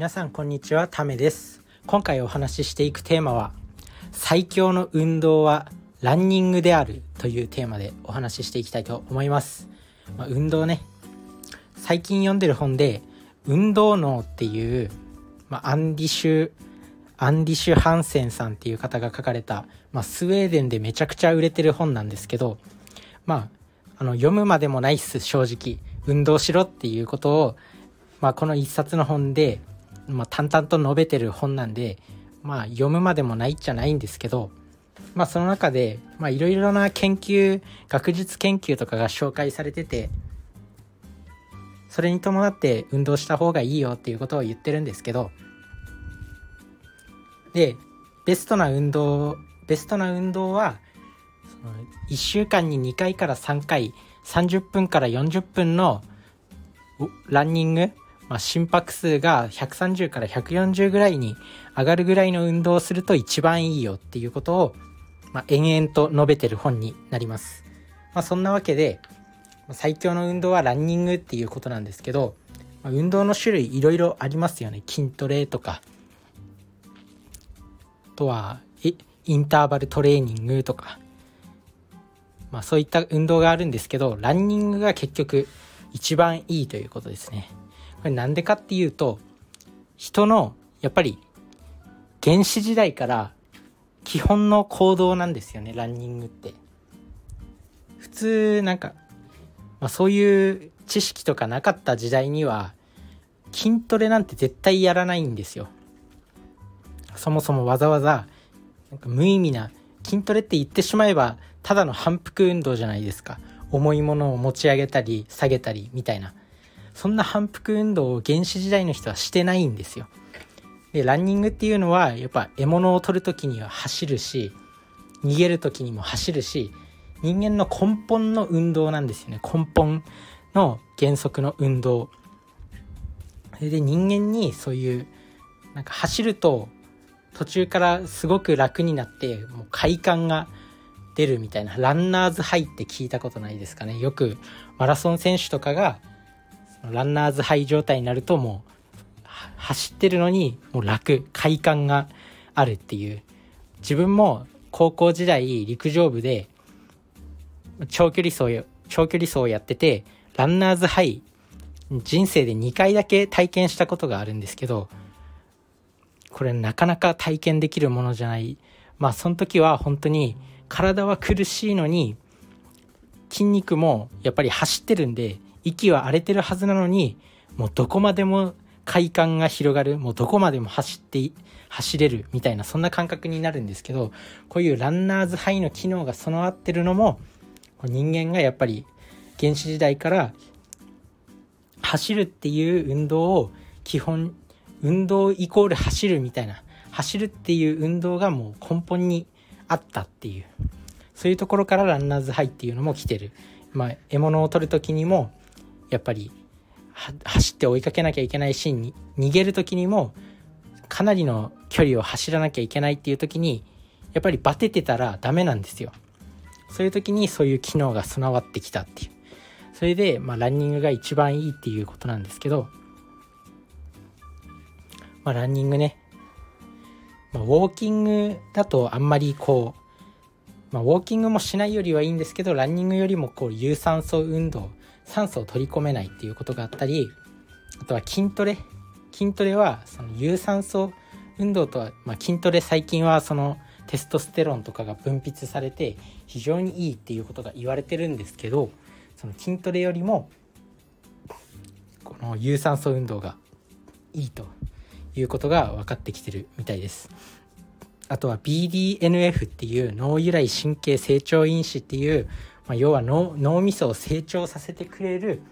皆さんこんにちはためです。今回お話ししていくテーマは最強の運動はランニングであるというテーマでお話ししていきたいと思います、まあ、運動ね。最近読んでる本で運動脳っていう、まあ、アンディシュアンディシュ・ハンセンさんっていう方が書かれた、まあ、スウェーデンでめちゃくちゃ売れてる本なんですけどまああの読むまでもないっす正直。運動しろっていうことを、まあ、この一冊の本でまあ、淡々と述べてる本なんで、まあ、読むまでもないっちゃないんですけど、まあ、その中でいろいろな研究学術研究とかが紹介されててそれに伴って運動した方がいいよっていうことを言ってるんですけどでベストな運動ベストな運動は1週間に2回から3回30分から40分のランニングまあ、心拍数が130から140ぐらいに上がるぐらいの運動をすると一番いいよっていうことを、まあ、延々と述べてる本になります。まあ、そんなわけで、最強の運動はランニングっていうことなんですけど、まあ、運動の種類いろいろありますよね。筋トレとか、あとは、インターバルトレーニングとか、まあそういった運動があるんですけど、ランニングが結局一番いいということですね。これなんでかっていうと人のやっぱり原始時代から基本の行動なんですよねランニングって。普通なんか、まあ、そういう知識とかなかった時代には筋トレなんて絶対やらないんですよ。そもそもわざわざなんか無意味な筋トレって言ってしまえばただの反復運動じゃないですか。重いものを持ち上げたり下げたりみたいな。そんな反復運動を原始時代の人はしてないんですよ。で、ランニングっていうのは、やっぱ獲物を取る時には走るし、逃げる時にも走るし、人間の根本の運動なんですよね。根本の原則の運動。それで人間にそういう、なんか走ると途中からすごく楽になって、もう快感が出るみたいな、ランナーズハイって聞いたことないですかね。よくマラソン選手とかがランナーズハイ状態になるともう走ってるのにもう楽。快感があるっていう。自分も高校時代陸上部で長距離走長距離走をやっててランナーズハイ人生で2回だけ体験したことがあるんですけどこれなかなか体験できるものじゃない。まあその時は本当に体は苦しいのに筋肉もやっぱり走ってるんで息は荒れてるはずなのにもうどこまでも快感が広がるもうどこまでも走って走れるみたいなそんな感覚になるんですけどこういうランナーズハイの機能が備わってるのも人間がやっぱり原始時代から走るっていう運動を基本運動イコール走るみたいな走るっていう運動がもう根本にあったっていうそういうところからランナーズハイっていうのも来てる。まあ獲物を取る時にもやっぱり走って追いかけなきゃいけないシーンに逃げる時にもかなりの距離を走らなきゃいけないっていう時にやっぱりバテてたらダメなんですよ。そういう時にそういう機能が備わってきたっていう。それで、まあ、ランニングが一番いいっていうことなんですけど、まあ、ランニングね、まあ、ウォーキングだとあんまりこう、まあ、ウォーキングもしないよりはいいんですけどランニングよりもこう有酸素運動酸素を取り込めないっていうことがあったりあとは筋トレ筋トレはその有酸素運動とは、まあ、筋トレ最近はそのテストステロンとかが分泌されて非常にいいっていうことが言われてるんですけどその筋トレよりもこの有酸素運動がいいということが分かってきてるみたいです。あとは BDNF っていう脳由来神経成長因子っていうまあ、要は脳脳みそを成長させてくれる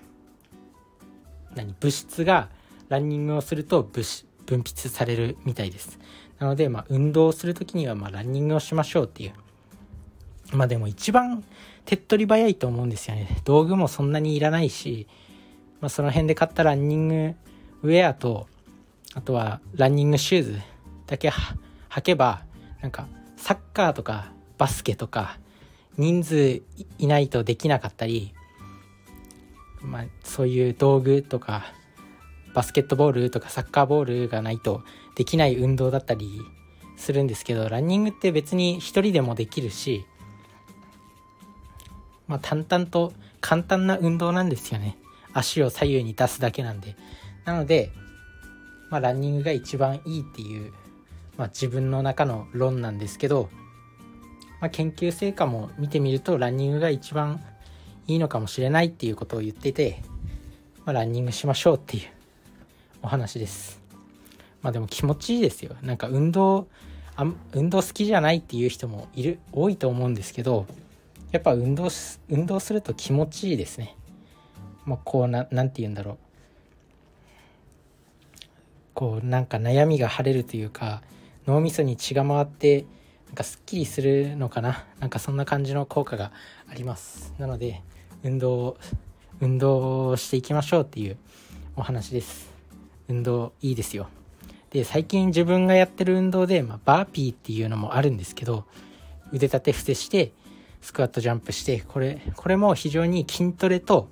何物質がランニングをすると物分泌されるみたいです。なので、まあ、運動をする時には、ま、ランニングをしましょうっていう。まあでも一番手っ取り早いと思うんですよね。道具もそんなにいらないし、まあ、その辺で買ったランニングウェアと、あとはランニングシューズだけ履けば、なんかサッカーとかバスケとか、人数いないとできなかったり、まあ、そういう道具とかバスケットボールとかサッカーボールがないとできない運動だったりするんですけどランニングって別に一人でもできるしまあ淡々と簡単な運動なんですよね。足を左右に出すだけなんで。なのでまあランニングが一番いいっていう、まあ、自分の中の論なんですけど、まあ、研究成果も見てみるとランニングが一番いいのかもしれないっていうことを言ってて、まあ、ランニングしましょうっていうお話です。まあでも気持ちいいですよ。なんか運動あ運動好きじゃないっていう人もいる多いと思うんですけどやっぱ運動運動すると気持ちいいですね。まあこうな何て言うんだろう。こうなんか悩みが晴れるというか脳みそに血が回ってなんかすっきりするのかな？なんかそんな感じの効果があります。なので運動運動していきましょうっていうお話です。運動いいですよ。で最近自分がやってる運動で、まあ、バーピーっていうのもあるんですけど腕立て伏せしてスクワットジャンプしてこれこれも非常に筋トレと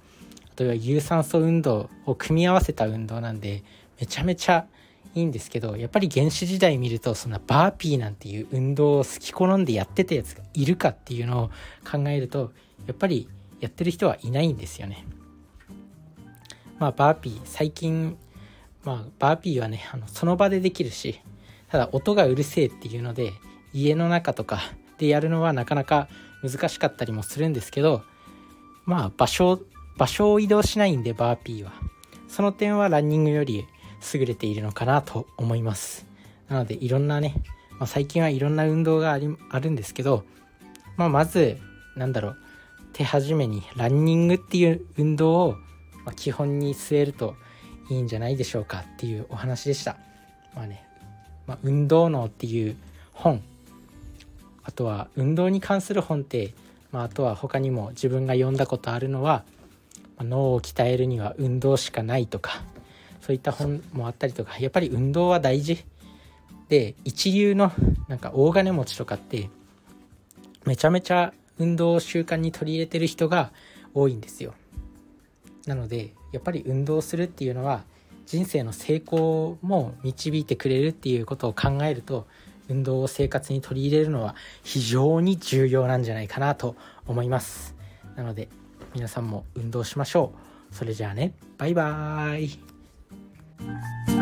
あとは有酸素運動を組み合わせた運動なんでめちゃめちゃいいんですけどやっぱり原始時代見るとそんなバーピーなんていう運動を好き好んでやってたやつがいるかっていうのを考えるとやっぱりやってる人はいないんですよね。まあバーピー最近まあバーピーはねあのその場でできるしただ音がうるせえっていうので家の中とかでやるのはなかなか難しかったりもするんですけどまあ場所場所を移動しないんでバーピーはその点はランニングより優れているのかなと思います。なのでいろんなね、まあ、最近はいろんな運動がありあるんですけど、まあ、まずなんだろう手始めにランニングっていう運動を、ま基本に据えるといいんじゃないでしょうかっていうお話でした。まあね、まあ、運動脳っていう本あとは運動に関する本って、まあ、あとは他にも自分が読んだことあるのは、ま、脳を鍛えるには運動しかないとかそういった本もあったりとかやっぱり運動は大事。で一流のなんか大金持ちとかってめちゃめちゃ運動を習慣に取り入れてる人が多いんですよ。なのでやっぱり運動するっていうのは人生の成功も導いてくれるっていうことを考えると運動を生活に取り入れるのは非常に重要なんじゃないかなと思います。なので皆さんも運動しましょう。それじゃあね。バイバーイ。Thank you.